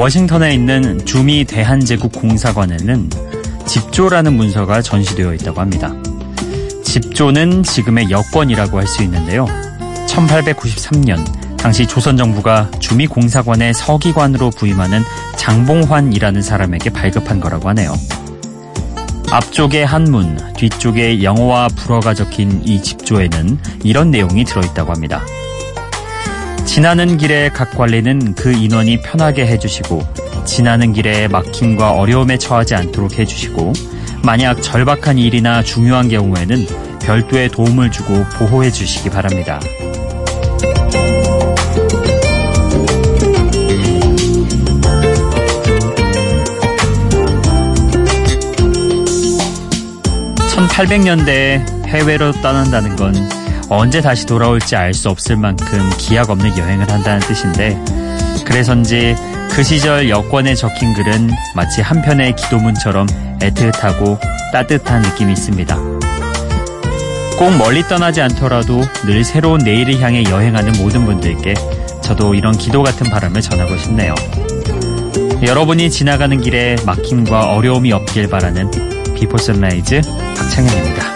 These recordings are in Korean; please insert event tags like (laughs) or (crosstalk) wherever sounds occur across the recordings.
워싱턴에 있는 주미 대한제국 공사관에는 집조라는 문서가 전시되어 있다고 합니다. 집조는 지금의 여권이라고 할 수 있는데요. 1893년 당시 조선 정부가 주미 공사관의 서기관으로 부임하는 장봉환이라는 사람에게 발급한 거라고 하네요. 앞쪽에 한문, 뒤쪽에 영어와 불어가 적힌 이 집조에는 이런 내용이 들어있다고 합니다. 지나는 길에 각 관리는 그 인원이 편하게 해주시고 지나는 길에 막힘과 어려움에 처하지 않도록 해주시고 만약 절박한 일이나 중요한 경우에는 별도의 도움을 주고 보호해 주시기 바랍니다. (1800년대에) 해외로 떠난다는 건 언제 다시 돌아올지 알 수 없을 만큼 기약 없는 여행을 한다는 뜻인데 그래서인지 그 시절 여권에 적힌 글은 마치 한편의 기도문처럼 애틋하고 따뜻한 느낌이 있습니다. 꼭 멀리 떠나지 않더라도 늘 새로운 내일을 향해 여행하는 모든 분들께 저도 이런 기도 같은 바람을 전하고 싶네요. 여러분이 지나가는 길에 막힘과 어려움이 없길 바라는 비포 선라이즈 박창현입니다.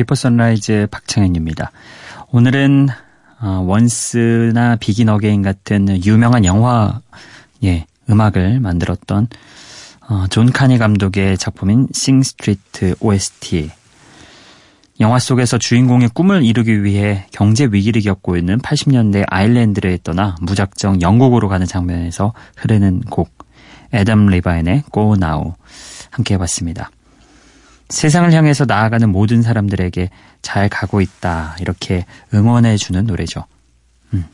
비포 선라이즈 박창현입니다. 오늘은 어, 원스나 비긴 어게인 같은 유명한 영화 예, 음악을 만들었던 어, 존 카니 감독의 작품인 싱 스트리트 OST 영화 속에서 주인공의 꿈을 이루기 위해 경제 위기를 겪고 있는 80년대 아일랜드를 떠나 무작정 영국으로 가는 장면에서 흐르는 곡 애덤 리바인의 Go Now 함께 해봤습니다. 세상을 향해서 나아가는 모든 사람들에게 잘 가고 있다 이렇게 응원해 주는 노래죠. 음.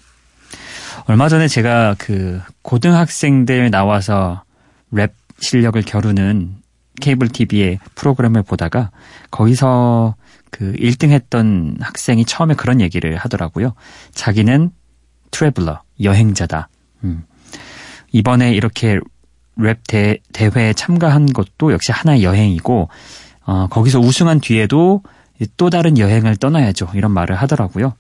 얼마 전에 제가 그 고등학생들 나와서 랩 실력을 겨루는 케이블 TV의 프로그램을 보다가 거기서 그 1등 했던 학생이 처음에 그런 얘기를 하더라고요. 자기는 트래블러, 여행자다. 음. 이번에 이렇게 랩 대, 대회에 참가한 것도 역시 하나의 여행이고, 어, 거기서 우승한 뒤에도 또 다른 여행을 떠나야죠. 이런 말을 하더라고요.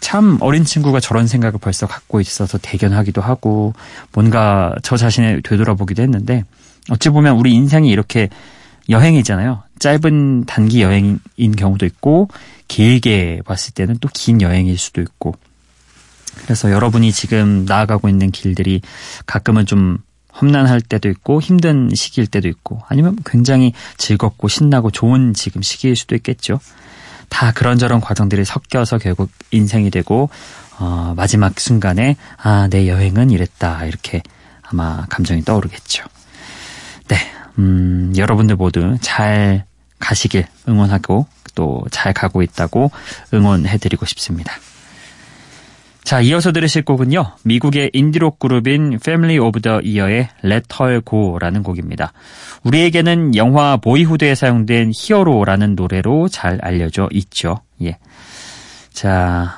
참 어린 친구가 저런 생각을 벌써 갖고 있어서 대견하기도 하고, 뭔가 저 자신을 되돌아보기도 했는데, 어찌 보면 우리 인생이 이렇게 여행이잖아요. 짧은 단기 여행인 경우도 있고 길게 봤을 때는 또 긴 여행일 수도 있고 그래서 여러분이 지금 나아가고 있는 길들이 가끔은 좀 험난할 때도 있고 힘든 시기일 때도 있고 아니면 굉장히 즐겁고 신나고 좋은 지금 시기일 수도 있겠죠. 다 그런저런 과정들이 섞여서 결국 인생이 되고 어, 마지막 순간에 아 내 여행은 이랬다 이렇게 아마 감정이 떠오르겠죠. 네, 음, 여러분들 모두 잘 가시길 응원하고 또 잘 가고 있다고 응원해드리고 싶습니다. 자, 이어서 들으실 곡은요. 미국의 인디록 그룹인 Family of the Year의 Let Her Go라는 곡입니다. 우리에게는 영화 보이후드에 사용된 히어로라는 노래로 잘 알려져 있죠. 예. 자,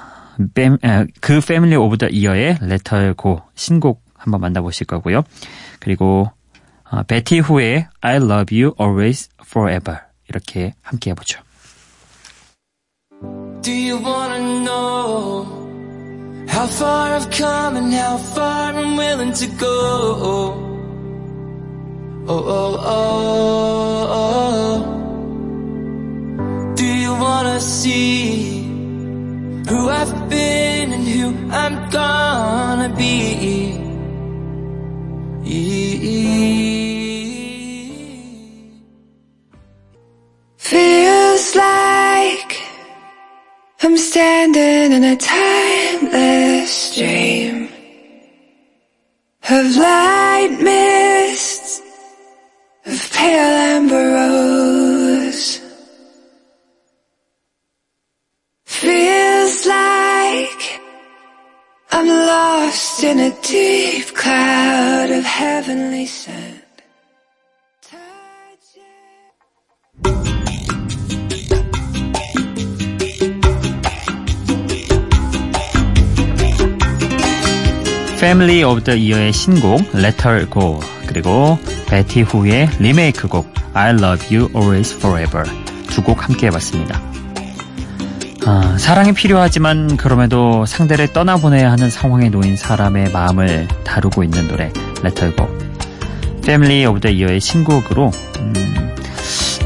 그 Family of the Year의 Let Her Go 신곡 한번 만나보실 거고요. 그리고 베티 후의 I love you always forever 이렇게 함께 해보죠. Do you wanna know how far I've come and how far I'm willing to go? Oh, oh, oh, oh. Do you wanna see who I've been and who I'm gonna be? Feels like I'm standing in a timeless dream of light mists of pale amber rose. Feels like I'm lost in a deep cloud of heavenly scent. Family of the Year의 신곡 Let Her Go 그리고 베티 후의 리메이크 곡 I Love You Always Forever 두 곡 함께 해봤습니다. 아, 사랑이 필요하지만 그럼에도 상대를 떠나보내야 하는 상황에 놓인 사람의 마음을 다루고 있는 노래 Let Her Go Family of the Year의 신곡으로 음,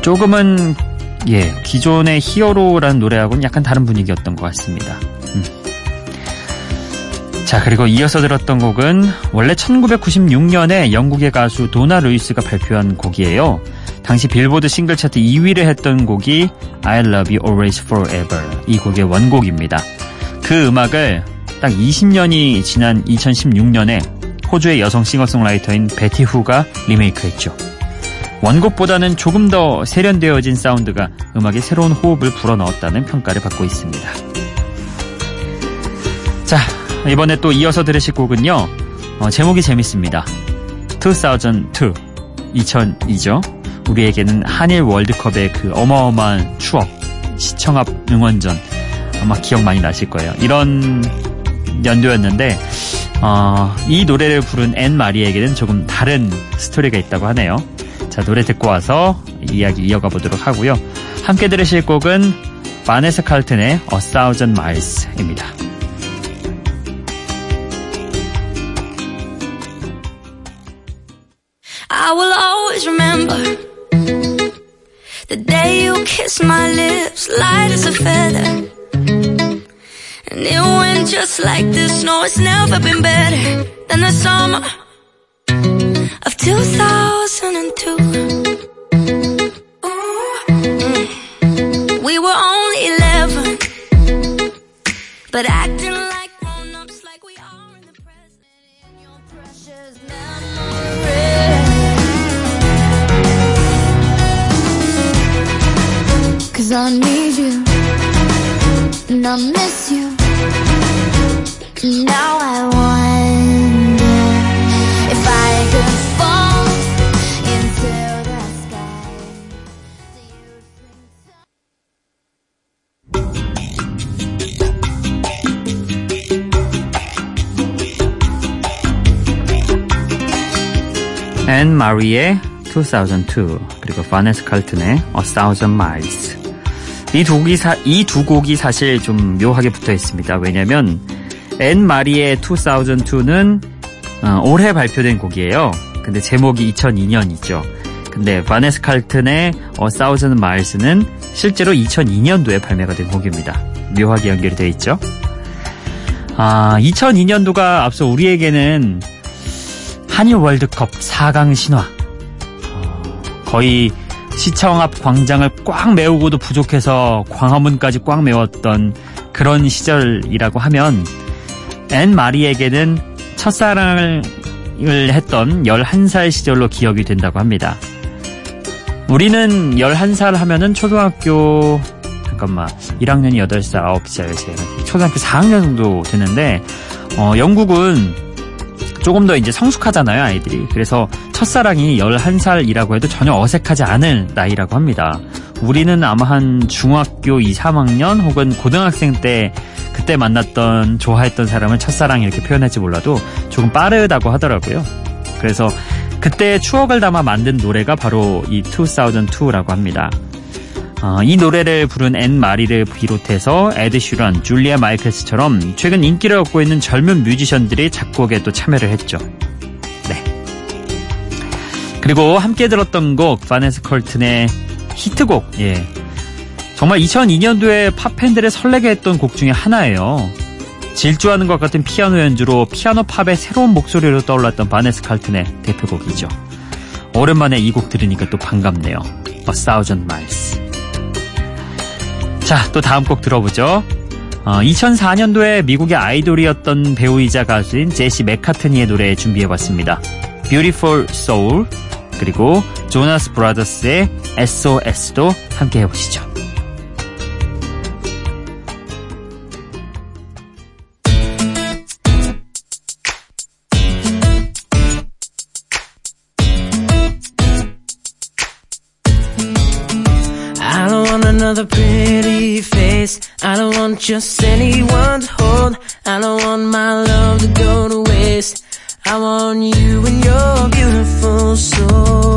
조금은 예 기존의 히어로라는 노래하고는 약간 다른 분위기였던 것 같습니다. 음. 자, 그리고 이어서 들었던 곡은 원래 1996년에 영국의 가수 도나 루이스가 발표한 곡이에요. 당시 빌보드 싱글 차트 2위를 했던 곡이 I Love You Always Forever 이 곡의 원곡입니다. 그 음악을 딱 20년이 지난 2016년에 호주의 여성 싱어송라이터인 베티 후가 리메이크했죠. 원곡보다는 조금 더 세련되어진 사운드가 음악에 새로운 호흡을 불어넣었다는 평가를 받고 있습니다. 자, 이번에 또 이어서 들으실 곡은요. 어, 제목이 재밌습니다. 2002, 2002죠. 우리에게는 한일 월드컵의 그 어마어마한 추억, 시청 앞 응원전 아마 기억 많이 나실 거예요. 이런 연도였는데 어, 이 노래를 부른 앤 마리에게는 조금 다른 스토리가 있다고 하네요. 자 노래 듣고 와서 이야기 이어가 보도록 하고요. 함께 들으실 곡은 바네스 칼튼의 A Thousand Miles입니다. The day you kissed my lips, light as a feather. And it went just like this. No, it's never been better than the summer of 2002. Mm. We were only 11, but acting like Cause I need you and I miss you. Now I wonder if I could fall into the sky. Do you think 앤 마리의 2002 그리고 바네스 칼튼의 A Thousand Miles 이 두 곡이 사, 이 두 곡이 사실 좀 묘하게 붙어 있습니다. 왜냐면 앤 마리의 2002는 어, 올해 발표된 곡이에요. 근데 제목이 2002년이죠. 근데 바네사 칼튼의 A Thousand Miles는 실제로 2002년도에 발매가 된 곡입니다. 묘하게 연결이 되어 있죠. 아, 2002년도가 앞서 우리에게는 한일 월드컵 4강 신화. 어, 거의 시청 앞 광장을 꽉 메우고도 부족해서 광화문까지 꽉 메웠던 그런 시절이라고 하면 앤 마리에게는 첫사랑을 했던 11살 시절로 기억이 된다고 합니다. 우리는 11살 하면은 초등학교 잠깐만 1학년이 8살, 9살, 초등학교 4학년 정도 되는데 어, 영국은 조금 더 이제 성숙하잖아요, 아이들이. 그래서 첫사랑이 11살이라고 해도 전혀 어색하지 않을 나이라고 합니다. 우리는 아마 한 중학교 2, 3학년 혹은 고등학생 때 그때 만났던 좋아했던 사람을 첫사랑 이렇게 표현할지 몰라도 조금 빠르다고 하더라고요. 그래서 그때 추억을 담아 만든 노래가 바로 이 2002라고 합니다. 어, 이 노래를 부른 앤 마리를 비롯해서 에드 시런, 줄리아 마이클스처럼 최근 인기를 얻고 있는 젊은 뮤지션들이 작곡에도 참여를 했죠. 네. 그리고 함께 들었던 곡 바네스 컬튼의 히트곡. 예. 정말 2002년도에 팝 팬들을 설레게 했던 곡 중에 하나예요. 질주하는 것 같은 피아노 연주로 피아노 팝의 새로운 목소리로 떠올랐던 바네스 칼튼의 대표곡이죠. 오랜만에 이 곡 들으니까 또 반갑네요. A Thousand Miles. 자, 또 다음 곡 들어보죠. 어, 2004년도에 미국의 아이돌이었던 배우이자 가수인 제시 맥카트니의 노래 준비해봤습니다. Beautiful Soul, 그리고 조나스 브라더스의 SOS도 함께 해보시죠. another pretty face. I don't want just anyone to hold. I don't want my love to go to waste. I want you and your beautiful soul.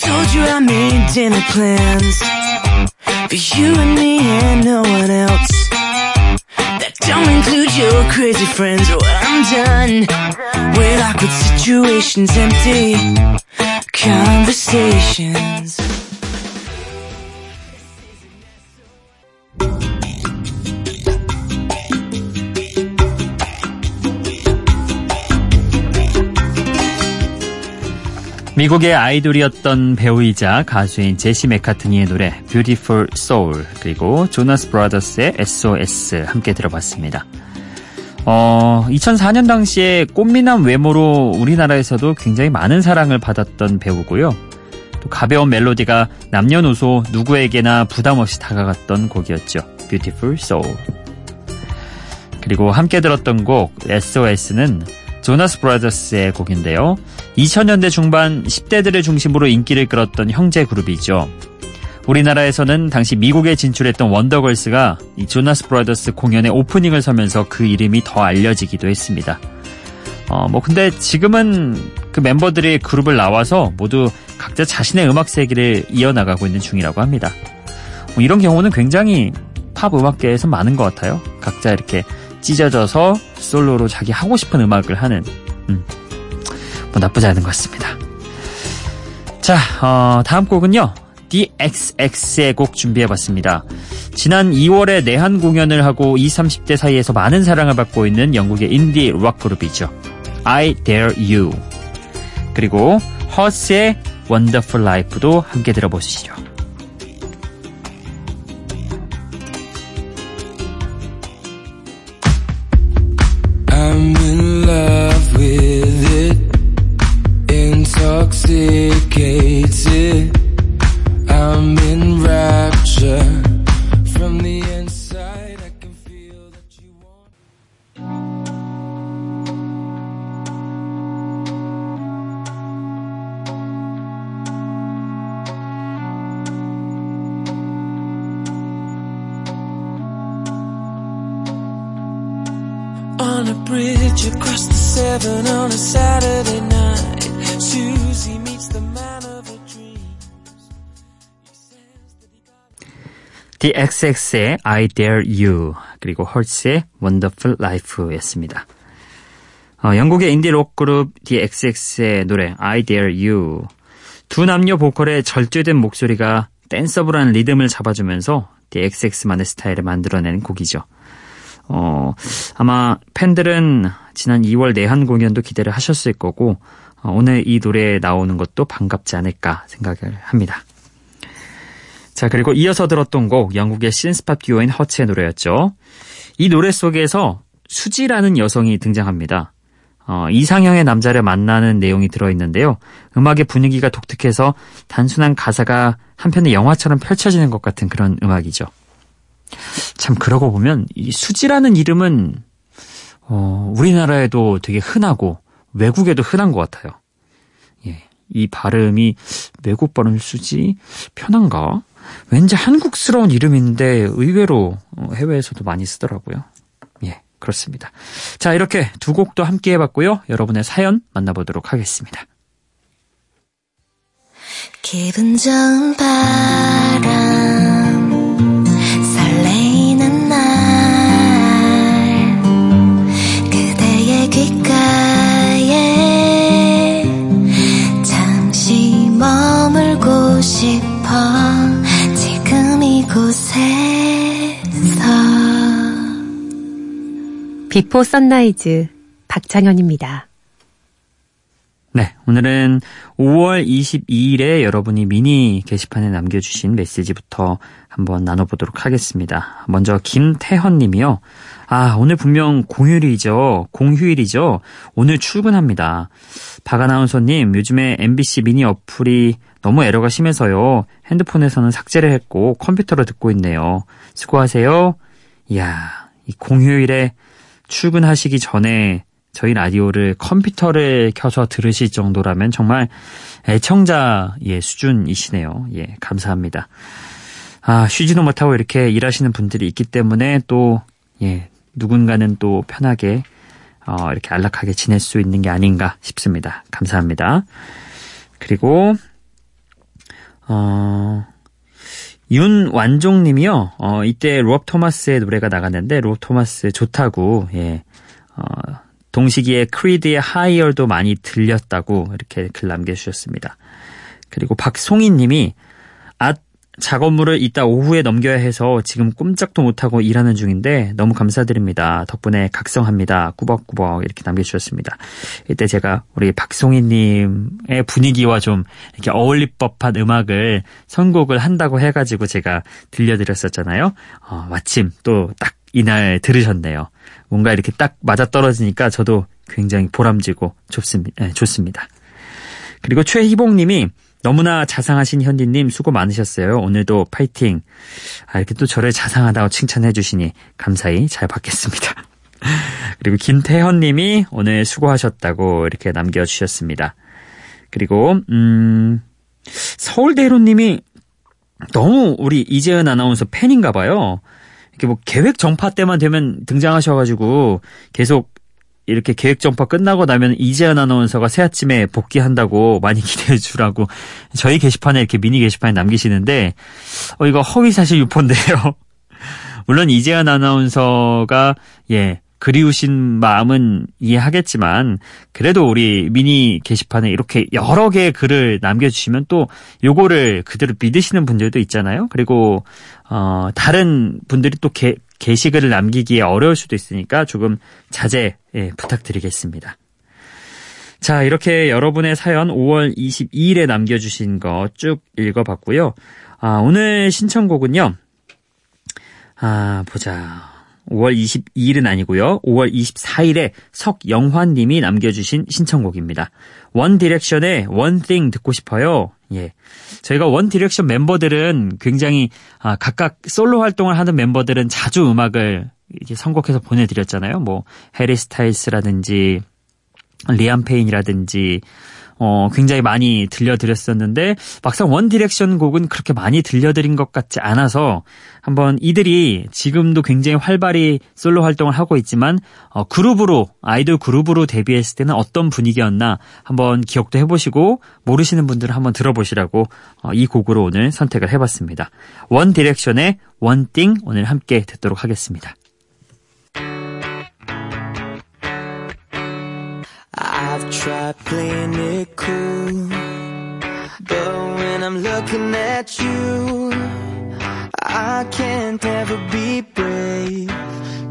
Told you I made dinner plans for you and me and no one else. That don't include your crazy friends or I'm done with awkward situations, empty conversations. 미국의 아이돌이었던 배우이자 가수인 제시 메카트니의 노래 Beautiful Soul 그리고 조나스 브라더스의 SOS 함께 들어봤습니다. 어, 2004년 당시에 꽃미남 외모로 우리나라에서도 굉장히 많은 사랑을 받았던 배우고요. 또 가벼운 멜로디가 남녀노소 누구에게나 부담 없이 다가갔던 곡이었죠. Beautiful Soul. 그리고 함께 들었던 곡 SOS는 조나스 브라더스의 곡인데요. 2000년대 중반 10대들을 중심으로 인기를 끌었던 형제 그룹이죠. 우리나라에서는 당시 미국에 진출했던 원더걸스가 이 조나스 브라더스 공연의 오프닝을 서면서 그 이름이 더 알려지기도 했습니다. 어, 뭐 근데 지금은 그 멤버들이 그룹을 나와서 모두 각자 자신의 음악 세계를 이어나가고 있는 중이라고 합니다. 뭐 이런 경우는 굉장히 팝 음악계에서 많은 것 같아요. 각자 이렇게 찢어져서 솔로로 자기 하고 싶은 음악을 하는 음, 뭐 나쁘지 않은 것 같습니다. 자, 어, 다음 곡은요. DXX의 곡 준비해봤습니다. 지난 2월에 내한 공연을 하고 20, 30대 사이에서 많은 사랑을 받고 있는 영국의 인디 락 그룹이죠. I Dare You. 그리고 허스의 Wonderful Life도 함께 들어보시죠. The Severn on a Saturday night. Susie meets the man of her dreams. The XX의 I Dare You 그리고 헐스의 Wonderful Life였습니다. 어, 영국의 인디 록 그룹 The XX의 노래 I Dare You 두 남녀 보컬의 절제된 목소리가 댄서블한 리듬을 잡아주면서 The XX만의 스타일을 만들어내는 곡이죠. 어, 아마 팬들은 지난 2월 내한 공연도 기대를 하셨을 거고, 어, 오늘 이 노래에 나오는 것도 반갑지 않을까 생각을 합니다. 자, 그리고 이어서 들었던 곡, 영국의 신스팝 듀오인 허츠의 노래였죠. 이 노래 속에서 수지라는 여성이 등장합니다. 어, 이상형의 남자를 만나는 내용이 들어있는데요. 음악의 분위기가 독특해서 단순한 가사가 한편의 영화처럼 펼쳐지는 것 같은 그런 음악이죠. 참 그러고 보면 이 수지라는 이름은 어, 우리나라에도 되게 흔하고 외국에도 흔한 것 같아요. 예, 이 발음이 외국 발음 수지 편한가? 왠지 한국스러운 이름인데 의외로 어, 해외에서도 많이 쓰더라고요. 예, 그렇습니다. 자, 이렇게 두 곡도 함께 해봤고요. 여러분의 사연 만나보도록 하겠습니다. 기분 좋은 바람 비포 선라이즈 박창현입니다. 네, 오늘은 5월 22일에 여러분이 미니 게시판에 남겨주신 메시지부터 한번 나눠보도록 하겠습니다. 먼저 김태현 님이요. 아, 오늘 분명 공휴일이죠. 공휴일이죠. 오늘 출근합니다. 박 아나운서님, 요즘에 MBC 미니 어플이 너무 에러가 심해서요. 핸드폰에서는 삭제를 했고 컴퓨터로 듣고 있네요. 수고하세요. 이야, 이 공휴일에 출근하시기 전에 저희 라디오를 컴퓨터를 켜서 들으실 정도라면 정말 애청자의 수준이시네요. 예, 감사합니다. 아, 쉬지도 못하고 이렇게 일하시는 분들이 있기 때문에 또, 예, 누군가는 또 편하게, 어, 이렇게 안락하게 지낼 수 있는 게 아닌가 싶습니다. 감사합니다. 그리고, 어, 윤완종 님이요, 어, 이때 로업 토마스의 노래가 나갔는데, 로업 토마스 좋다고, 예, 어, 동시기에 크리드의 하이얼도 많이 들렸다고 이렇게 글 남겨주셨습니다. 그리고 박송희 님이 아 작업물을 이따 오후에 넘겨야 해서 지금 꼼짝도 못하고 일하는 중인데 너무 감사드립니다. 덕분에 각성합니다. 꾸벅꾸벅 이렇게 남겨주셨습니다. 이때 제가 우리 박송희님의 분위기와 좀 이렇게 어울릴 법한 음악을 선곡을 한다고 해가지고 제가 들려드렸었잖아요. 어, 마침 또 딱 이날 들으셨네요. 뭔가 이렇게 딱 맞아 떨어지니까 저도 굉장히 보람지고 좋습니다. 네, 좋습니다. 그리고 최희봉님이 너무나 자상하신 현디님 수고 많으셨어요. 오늘도 파이팅. 아, 이렇게 또 저를 자상하다고 칭찬해 주시니 감사히 잘 받겠습니다. (laughs) 그리고 김태현 님이 오늘 수고하셨다고 이렇게 남겨주셨습니다. 그리고 음 서울대로 님이 너무 우리 이재은 아나운서 팬인가 봐요. 이렇게 뭐 계획 전파 때만 되면 등장하셔가지고 계속 이렇게 계획 전파 끝나고 나면 이재현 아나운서가 새 아침에 복귀한다고 많이 (laughs) 기대해 주라고 저희 게시판에 이렇게 미니 게시판에 남기시는데 어 이거 허위 사실 유포인데요. (laughs) 물론 이재현 아나운서가 예 그리우신 마음은 이해하겠지만 그래도 우리 미니 게시판에 이렇게 여러 개의 글을 남겨주시면 또 요거를 그대로 믿으시는 분들도 있잖아요. 그리고 어 다른 분들이 또 게, 게시글을 남기기에 어려울 수도 있으니까 조금 자제 예, 부탁드리겠습니다. 자, 이렇게 여러분의 사연 5월 22일에 남겨주신 거 쭉 읽어봤고요. 아, 오늘 신청곡은요. 아, 보자. 5월 22일은 아니고요. 5월 24일에 석영환 님이 남겨주신 신청곡입니다. 원 디렉션의 Thing 듣고 싶어요. 예. 저희가 원 디렉션 멤버들은 굉장히 아, 각각 솔로 활동을 하는 멤버들은 자주 음악을 이제 선곡해서 보내드렸잖아요. 뭐 해리 스타일스라든지 리암 페인이라든지 어, 굉장히 많이 들려드렸었는데 막상 원 디렉션 곡은 그렇게 많이 들려드린 것 같지 않아서 한번 이들이 지금도 굉장히 활발히 솔로 활동을 하고 있지만 어, 그룹으로 아이돌 그룹으로 데뷔했을 때는 어떤 분위기였나 한번 기억도 해보시고 모르시는 분들은 한번 들어보시라고 어, 이 곡으로 오늘 선택을 해봤습니다. 원 디렉션의 One Thing 오늘 함께 듣도록 하겠습니다. I've tried playing it cool But when I'm looking at you I can't ever be brave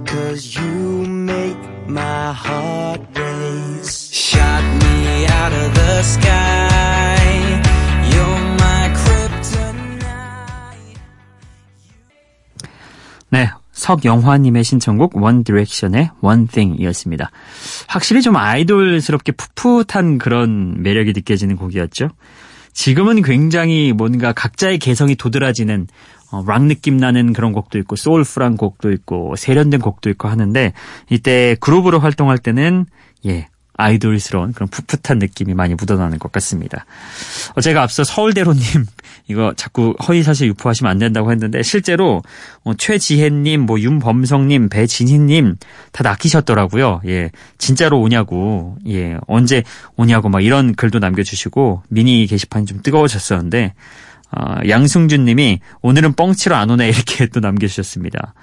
Cause you make my heart race. Shot me out of the sky 석영화님의 신청곡 원 디렉션의 One Thing이었습니다. 확실히 좀 아이돌스럽게 풋풋한 그런 매력이 느껴지는 곡이었죠. 지금은 굉장히 뭔가 각자의 개성이 도드라지는 어, 락 느낌 나는 그런 곡도 있고 소울풀한 곡도 있고 세련된 곡도 있고 하는데 이때 그룹으로 활동할 때는 예 아이돌스러운 그런 풋풋한 느낌이 많이 묻어나는 것 같습니다. 어, 제가 앞서 서울대로님 (laughs) 이거 자꾸 허위사실 유포하시면 안 된다고 했는데 실제로 어, 최지혜님, 뭐 윤범성님, 배진희님 다 낚이셨더라고요. 예, 진짜로 오냐고, 예, 언제 오냐고 막 이런 글도 남겨주시고 미니 게시판이 좀 뜨거워졌었는데 어, 양승준 님이 오늘은 뻥치러 안 오네 이렇게 (laughs) 또 남겨주셨습니다.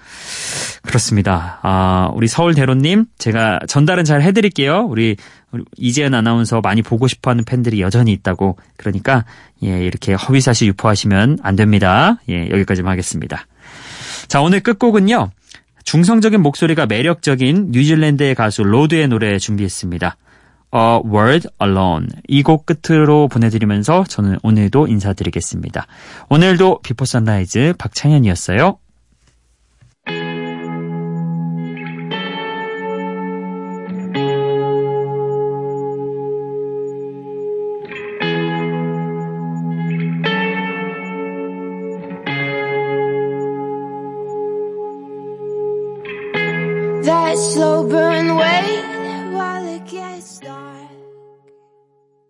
그렇습니다. 아, 우리 서울대로 님 제가 전달은 잘 해드릴게요. 우리, 우리 이재현 아나운서 많이 보고 싶어하는 팬들이 여전히 있다고 그러니까 예, 이렇게 허위사실 유포하시면 안 됩니다. 예, 여기까지만 하겠습니다. 자, 오늘 끝곡은요. 중성적인 목소리가 매력적인 뉴질랜드의 가수 로드의 노래 준비했습니다. A World Alone 이 곡 끝으로 보내드리면서 저는 오늘도 인사드리겠습니다. 오늘도 비포 선라이즈 박창현이었어요.